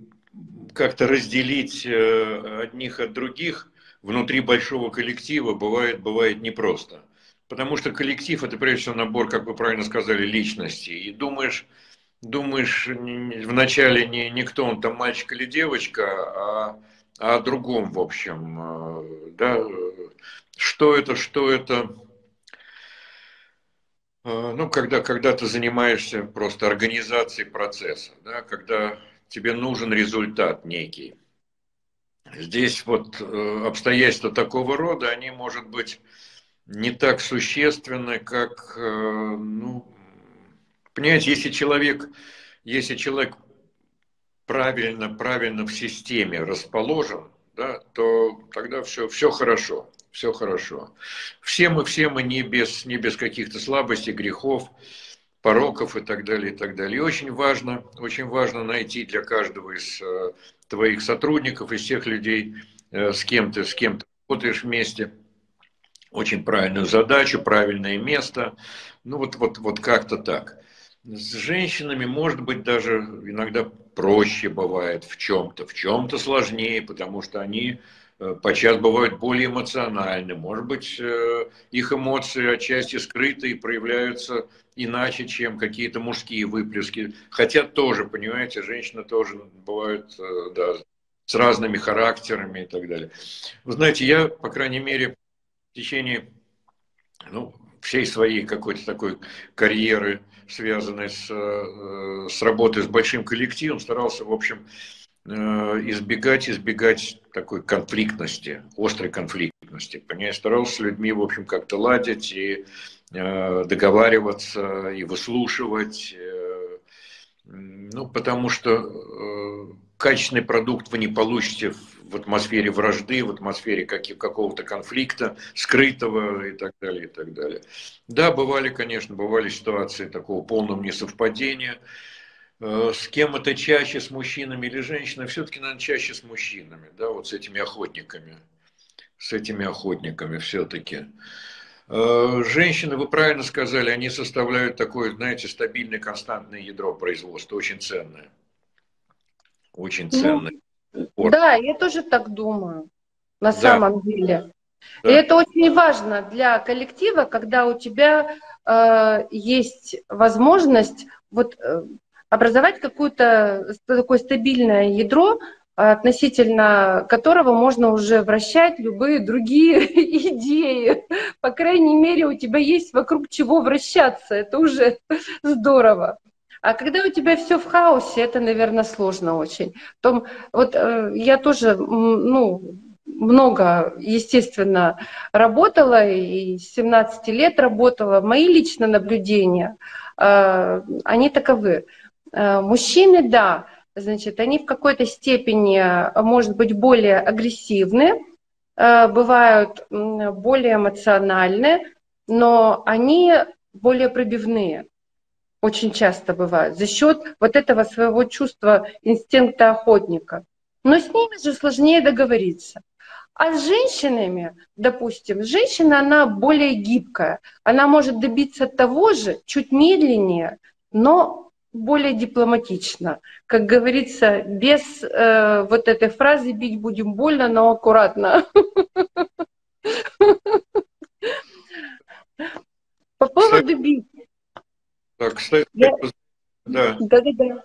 как-то разделить э, одних от других внутри большого коллектива бывает, бывает непросто. Потому что коллектив – это прежде всего набор, как вы правильно сказали, личностей. И думаешь, думаешь вначале не, не кто он там, мальчик или девочка, а, а о другом, в общем. Э, да? Что это, что это, э, ну, когда, когда ты занимаешься просто организацией процесса, да, когда тебе нужен результат некий. Здесь вот э, обстоятельства такого рода, они, может быть, не так существенны, как, э, ну, понимаете, если человек, если человек правильно, правильно в системе расположен, да, то тогда все, все хорошо, все хорошо. Все мы, все мы не без, не без каких-то слабостей, грехов, пороков и так далее, и так далее. И очень важно, очень важно найти для каждого из э, твоих сотрудников, из тех людей, э, с кем ты, с кем ты работаешь вместе, очень правильную задачу, правильное место. Ну вот, вот, вот как-то так. С женщинами, может быть, даже иногда проще бывает в чем-то, в чем-то сложнее, потому что они Э, подчас бывают более эмоциональны. Может быть, э, их эмоции отчасти скрыты и проявляются иначе, чем какие-то мужские выплески. Хотя тоже, понимаете, женщины тоже бывают э, да, с разными характерами и так далее. Вы знаете, я, по крайней мере, в течение ну, всей своей какой-то такой карьеры, связанной с, с работой с большим коллективом, старался, в общем, Э, избегать, избегать такой конфликтности, острой конфликтности. Я старался с людьми, в общем, как-то ладить и э, договариваться, и выслушивать. Э, ну, потому что качественный продукт вы не получите в атмосфере вражды, в атмосфере какого-то конфликта, скрытого и так далее, и так далее. Да, бывали, конечно, бывали ситуации такого полного несовпадения, Э, с кем это чаще, с мужчинами или женщинами, все-таки, наверное, чаще с мужчинами, да, вот с этими охотниками, с этими охотниками все-таки. Э, женщины, вы правильно сказали, они составляют такое, знаете, стабильное, константное ядро производства, очень ценное. Очень ну, ценное. Ну, да, я тоже так думаю, на да. самом деле. Да. И это очень важно для коллектива, когда у тебя э, есть возможность вот э, образовать какое-то такое стабильное ядро, относительно которого можно уже вращать любые другие идеи. По крайней мере, у тебя есть вокруг чего вращаться. Это уже здорово. А когда у тебя все в хаосе, это, наверное, сложно очень. Том, вот э, я тоже, ну, много, естественно, работала и с 17 лет работала. Мои личные наблюдения, э, они таковы. Э, мужчины, да, значит, они в какой-то степени, может быть, более агрессивны, бывают более эмоциональны, но они более пробивные. Очень часто бывают за счет вот этого своего чувства инстинкта охотника. Но с ними же сложнее договориться. А с женщинами, допустим, женщина, она более гибкая. Она может добиться того же чуть медленнее, но более дипломатично. Как говорится, без э, вот этой фразы «бить будем больно, но аккуратно». По поводу бить. Так, кстати, да. Да, да, да.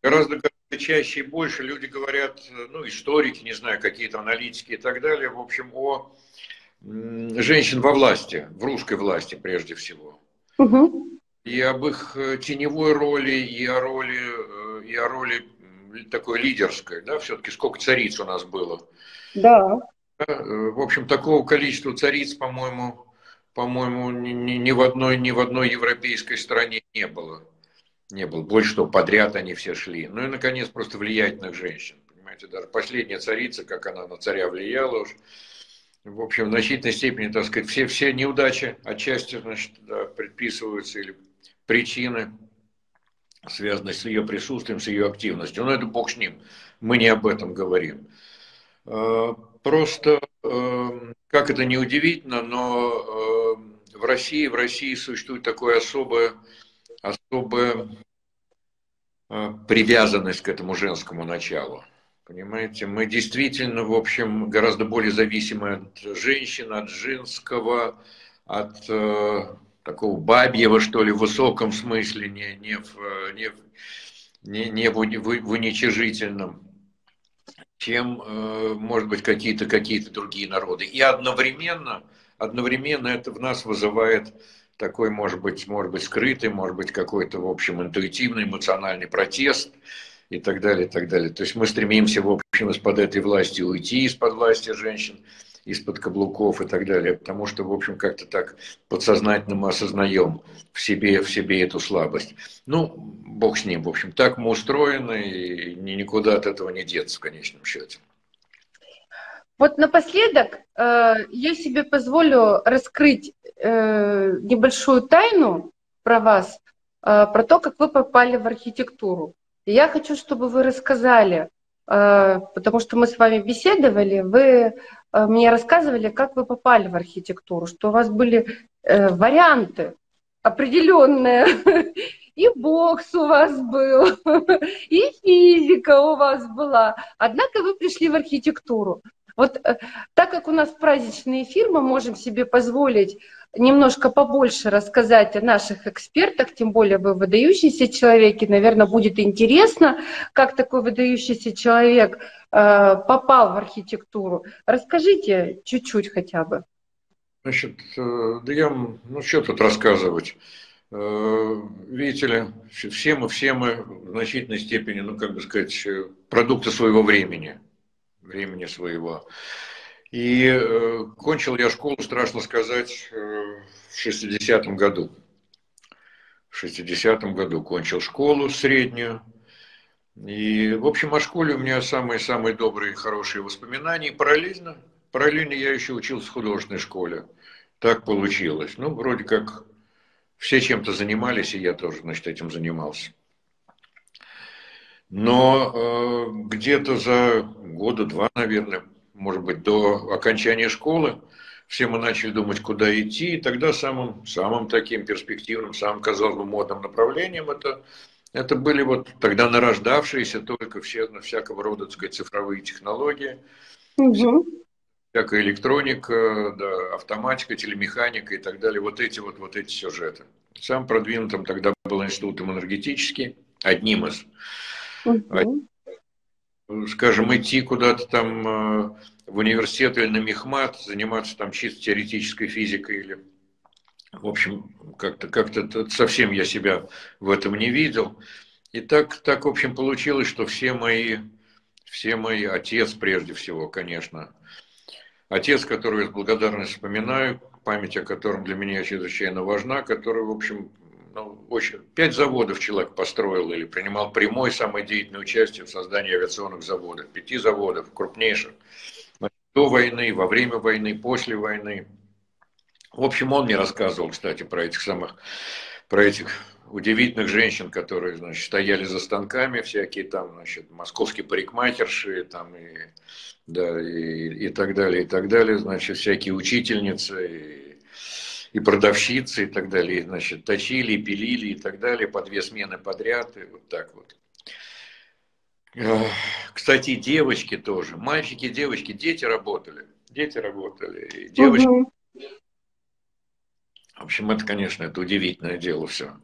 Гораздо, гораздо чаще и больше люди говорят, ну, историки, не знаю, какие-то аналитики и так далее, в общем, о женщин во власти, в русской власти прежде всего. Угу. И об их э, теневой роли, и о роли, э, и о роли такой лидерской, да, все-таки сколько цариц у нас было. Да. Э, в общем, такого количества цариц, по-моему, по-моему, ни, ни, в одной, ни в одной европейской стране не было. Не было. Больше что, подряд они все шли. Ну и, наконец, просто влиятельных женщин. Понимаете, даже последняя царица, как она на царя влияла уж, в общем, в значительной степени, так сказать, все, все неудачи отчасти значит, да, предписываются или причины, связанные с ее присутствием, с ее активностью. Но это бог с ним, мы не об этом говорим. Просто, эм, как это не удивительно, но эм, в России, в России существует такое особое, особая э, привязанность к этому женскому началу. Понимаете, мы действительно, в общем, гораздо более зависимы от женщин, от женского, от э, такого бабьего, что ли, в высоком смысле, не, не, в, не, не, не в, в, в уничижительном, чем, э, может быть, какие-то какие другие народы. И одновременно, одновременно это в нас вызывает такой, может быть, может быть, скрытый, может быть, какой-то, в общем, интуитивный, эмоциональный протест – и так далее, и так далее. То есть мы стремимся, в общем, из-под этой власти уйти, из-под власти женщин, из-под каблуков и так далее, потому что, в общем, как-то так подсознательно мы осознаем в себе, в себе эту слабость. Ну, бог с ним, в общем, так мы устроены, и никуда от этого не деться в конечном счете. Вот напоследок э, я себе позволю раскрыть э, небольшую тайну про вас, э, про то, как вы попали в архитектуру. Я хочу, чтобы вы рассказали, э, потому что мы с вами беседовали, вы мне рассказывали, как вы попали в архитектуру, что у вас были э, варианты определенные. И бокс у вас был, и физика у вас была. Однако вы пришли в архитектуру. Вот так как у нас праздничный эфир, мы можем себе позволить немножко побольше рассказать о наших экспертах, тем более вы выдающийся человек, и, наверное, будет интересно, как такой выдающийся человек э, попал в архитектуру. Расскажите чуть-чуть хотя бы. Значит, э, да я, ну что тут рассказывать. Э, видите ли, все мы, все мы в значительной степени, ну, как бы сказать, продукты своего времени, времени своего. И э, кончил я школу, страшно сказать, э, в 60-м году. В 60-м году кончил школу среднюю. И, в общем, о школе у меня самые-самые добрые хорошие воспоминания. И параллельно, параллельно я еще учился в художественной школе. Так получилось. Ну, вроде как все чем-то занимались, и я тоже, значит, этим занимался. Но э, где-то за года два, наверное, может быть, до окончания школы, все мы начали думать, куда идти, и тогда самым, самым таким перспективным, самым, казалось бы, модным направлением это, это были вот тогда нарождавшиеся только все, всякого рода, так сказать, цифровые технологии, угу. всякая электроника, да, автоматика, телемеханика и так далее, вот эти вот, вот эти сюжеты. Самым продвинутым тогда был институт энергетический, одним из. Угу скажем, идти куда-то там э, в университет или на Мехмат, заниматься там чисто теоретической физикой или в общем, как-то как совсем я себя в этом не видел. И так, так, в общем, получилось, что все мои, все мои, отец прежде всего, конечно, отец, которого я с благодарностью вспоминаю, память о котором для меня чрезвычайно важна, который, в общем, ну, очень, пять заводов человек построил или принимал прямое самое деятельное участие в создании авиационных заводов, пяти заводов, крупнейших, до войны, во время войны, после войны. В общем, он мне рассказывал, кстати, про этих самых, про этих удивительных женщин, которые, значит, стояли за станками, всякие там, значит, московские парикмахерши, там, и, да, и, и так далее, и так далее, значит, всякие учительницы, и, и продавщицы и так далее, значит, точили, пилили и так далее, по две смены подряд, и вот так вот. Кстати, девочки тоже, мальчики, девочки, дети работали, дети работали, и девочки. Угу. В общем, это, конечно, это удивительное дело все.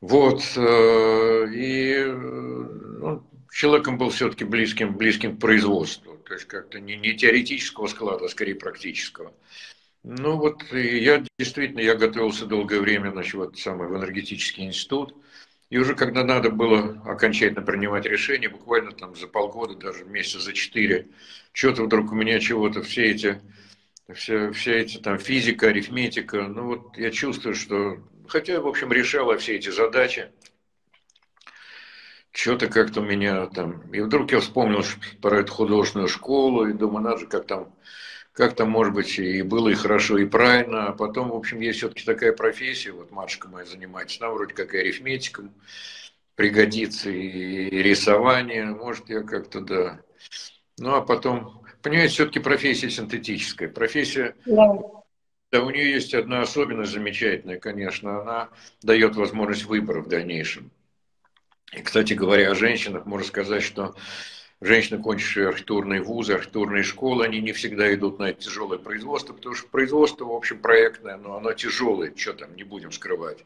Вот, э, и ну, человеком был все-таки близким, близким к производству. то есть как-то не, не теоретического склада, а скорее практического. Ну вот я действительно, я готовился долгое время, значит, вот самый в энергетический институт, и уже когда надо было окончательно принимать решение, буквально там за полгода, даже месяца за четыре, что-то вдруг у меня чего-то все эти, все, все эти там физика, арифметика, ну вот я чувствую, что, хотя, в общем, решала все эти задачи, что-то как-то меня там, и вдруг я вспомнил про эту художественную школу, и думаю, надо же, как там как там, может быть, и было и хорошо, и правильно. А потом, в общем, есть все-таки такая профессия, вот матушка моя занимается, она вроде как и арифметиком, пригодится и рисование, может, я как-то, да. Ну, а потом, понимаете, все-таки профессия синтетическая. Профессия, да. да, у нее есть одна особенность замечательная, конечно, она дает возможность выбора в дальнейшем. И, кстати говоря, о женщинах можно сказать, что женщины, кончившие архитектурные вузы, архитектурные школы, они не всегда идут на это тяжелое производство, потому что производство, в общем, проектное, но оно тяжелое, что там, не будем скрывать.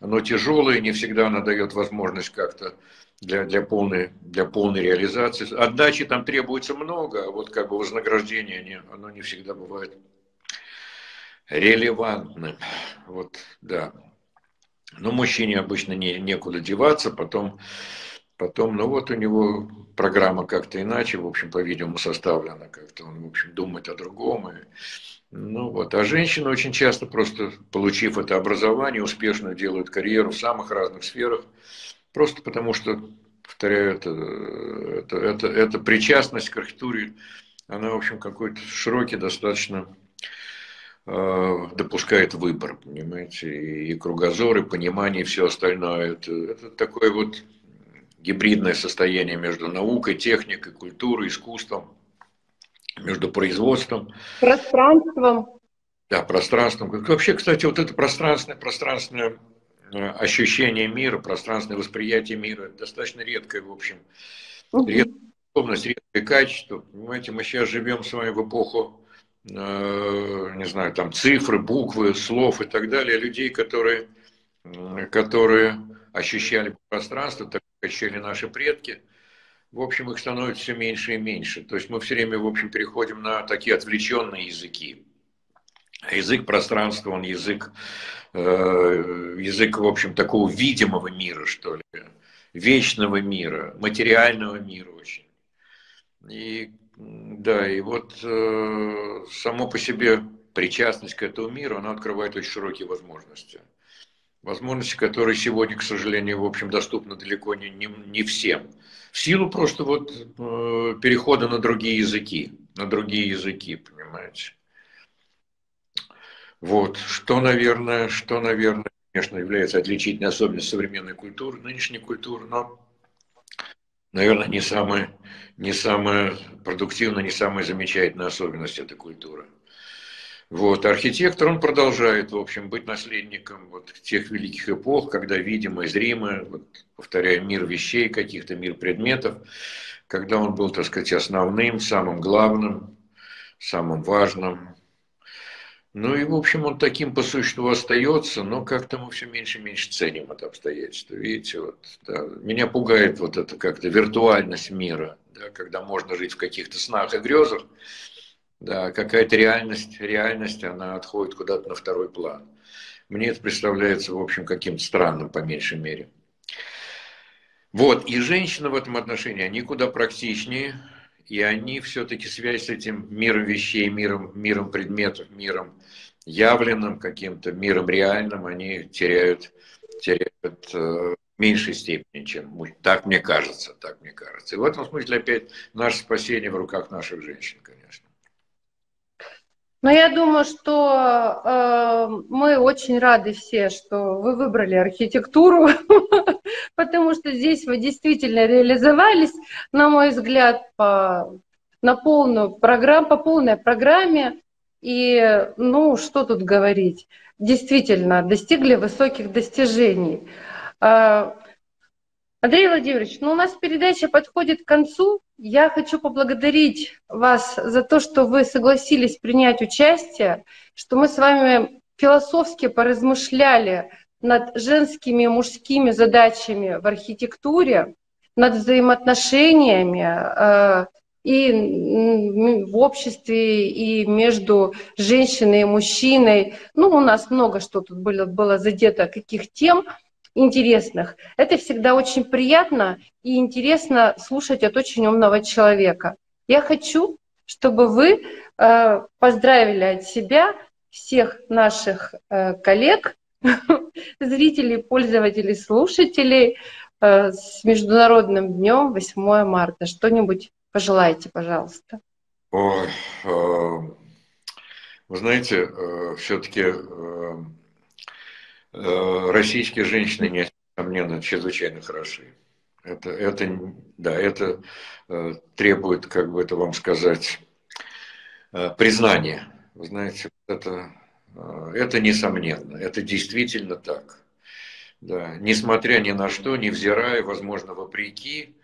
Оно тяжелое, не всегда оно дает возможность как-то для, для, полной, для полной реализации. Отдачи там требуется много, а вот как бы вознаграждение, не, оно не всегда бывает релевантным. Вот, да. Но мужчине обычно не, некуда деваться, потом Потом, ну вот у него программа как-то иначе, в общем, по-видимому, составлена как-то. Он, в общем, думает о другом. И, ну вот. А женщины очень часто, просто получив это образование, успешно делают карьеру в самых разных сферах, просто потому что, повторяю, это, это, это, это причастность к архитектуре, она, в общем, какой-то широкий достаточно э, допускает выбор, понимаете, и, кругозор, и понимание, и все остальное. Это, это такое вот гибридное состояние между наукой, техникой, культурой, искусством, между производством. Пространством. Да, пространством. Вообще, кстати, вот это пространственное, пространственное э, ощущение мира, пространственное восприятие мира достаточно редкое, в общем. Угу. Редкая способность, редкое качество. Понимаете, мы сейчас живем с вами в эпоху, э, не знаю, там цифры, буквы, слов и так далее, людей, которые, которые ощущали пространство, так ощущали наши предки, в общем, их становится все меньше и меньше. То есть мы все время, в общем, переходим на такие отвлеченные языки. Язык пространства, он язык, э, язык, в общем, такого видимого мира, что ли, вечного мира, материального мира очень. И да, и вот э, само по себе причастность к этому миру, она открывает очень широкие возможности возможности, которые сегодня, к сожалению, в общем, доступны далеко не, не, не всем. В силу просто вот э, перехода на другие языки, на другие языки, понимаете. Вот, что, наверное, что, наверное, конечно, является отличительной особенностью современной культуры, нынешней культуры, но, наверное, не самая, не самая продуктивная, не самая замечательная особенность этой культуры. Вот. Архитектор, он продолжает, в общем, быть наследником вот тех великих эпох, когда видимое, зримое, вот, повторяю, мир вещей каких-то, мир предметов, когда он был, так сказать, основным, самым главным, самым важным. Ну и, в общем, он таким по существу остается, но как-то мы все меньше и меньше ценим это обстоятельство. Видите, вот, да, меня пугает вот эта как-то виртуальность мира, да, когда можно жить в каких-то снах и грезах, да, какая-то реальность, реальность, она отходит куда-то на второй план. Мне это представляется, в общем, каким-то странным, по меньшей мере. Вот, и женщины в этом отношении, они куда практичнее, и они все-таки связь с этим миром вещей, миром, миром предметов, миром явленным каким-то, миром реальным, они теряют, теряют э, в меньшей степени, чем так мне кажется, так мне кажется. И в этом смысле опять наше спасение в руках наших женщин, конечно. Но я думаю, что э, мы очень рады все, что вы выбрали архитектуру, потому что здесь вы действительно реализовались, на мой взгляд, по, на полную программу, по полной программе. И, ну, что тут говорить, действительно достигли высоких достижений. Э, Андрей Владимирович, ну у нас передача подходит к концу. Я хочу поблагодарить вас за то, что вы согласились принять участие, что мы с вами философски поразмышляли над женскими и мужскими задачами в архитектуре, над взаимоотношениями, э, и в обществе, и между женщиной и мужчиной. Ну, у нас много что тут было, было задето, каких тем интересных. Это всегда очень приятно и интересно слушать от очень умного человека. Я хочу, чтобы вы э, поздравили от себя всех наших э, коллег, зрителей, пользователей, слушателей э, с Международным днем 8 марта. Что-нибудь пожелайте, пожалуйста. Ой, вы знаете, все-таки российские женщины, несомненно, чрезвычайно хороши. Это, это, да, это требует, как бы это вам сказать, признания. Вы знаете, это, это несомненно, это действительно так. Да, несмотря ни на что, невзирая, возможно, вопреки,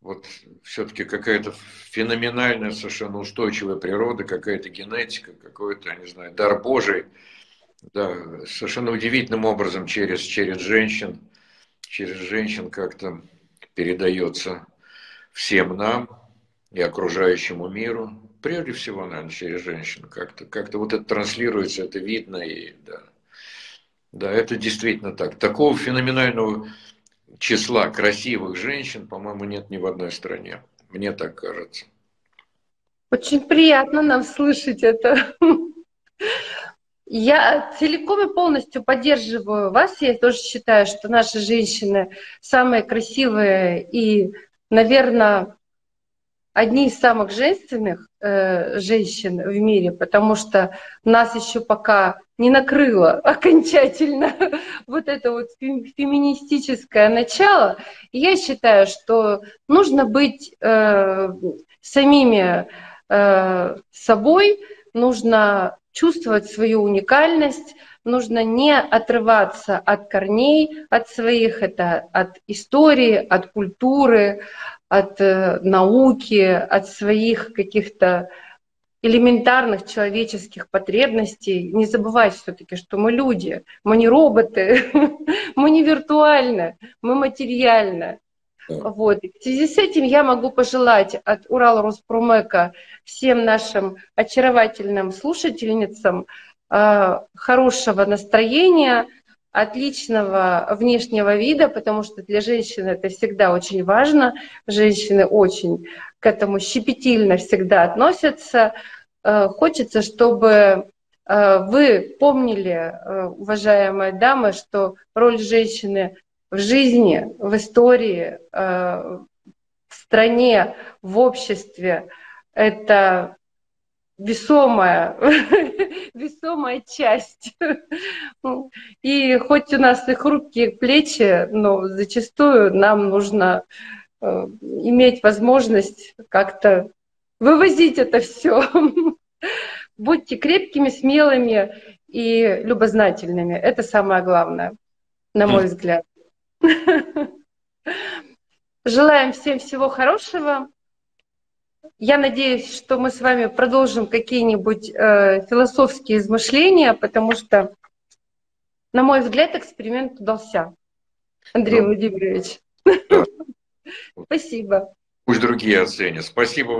вот все-таки какая-то феноменальная, совершенно устойчивая природа, какая-то генетика, какой-то, не знаю, дар Божий, да, совершенно удивительным образом через, через женщин, через женщин как-то передается всем нам и окружающему миру, прежде всего, наверное, через женщин, как-то как вот это транслируется, это видно, и да, да, это действительно так. Такого феноменального числа красивых женщин, по-моему, нет ни в одной стране. Мне так кажется. Очень приятно нам слышать это. Я целиком и полностью поддерживаю вас. Я тоже считаю, что наши женщины самые красивые и, наверное, одни из самых женственных э, женщин в мире, потому что нас еще пока не накрыло окончательно вот это вот феминистическое начало. И я считаю, что нужно быть э, самими э, собой, нужно чувствовать свою уникальность, нужно не отрываться от корней, от своих, это от истории, от культуры, от э, науки, от своих каких-то элементарных человеческих потребностей. Не забывать все-таки, что мы люди, мы не роботы, мы не виртуальны, мы материальны. Вот. в связи с этим я могу пожелать от Урал Роспромека всем нашим очаровательным слушательницам э, хорошего настроения, отличного внешнего вида, потому что для женщины это всегда очень важно. Женщины очень к этому щепетильно всегда относятся. Э, хочется, чтобы э, вы помнили, уважаемые дамы, что роль женщины в жизни, в истории, в стране, в обществе – это весомая, весомая часть. И хоть у нас и хрупкие плечи, но зачастую нам нужно э, иметь возможность как-то вывозить это все. Будьте крепкими, смелыми и любознательными. Это самое главное, на мой взгляд. Желаем всем всего хорошего. Я надеюсь, что мы с вами продолжим какие-нибудь э, философские измышления, потому что, на мой взгляд, эксперимент удался. Андрей ну, Владимирович. Да. Спасибо. Пусть другие оценят. Спасибо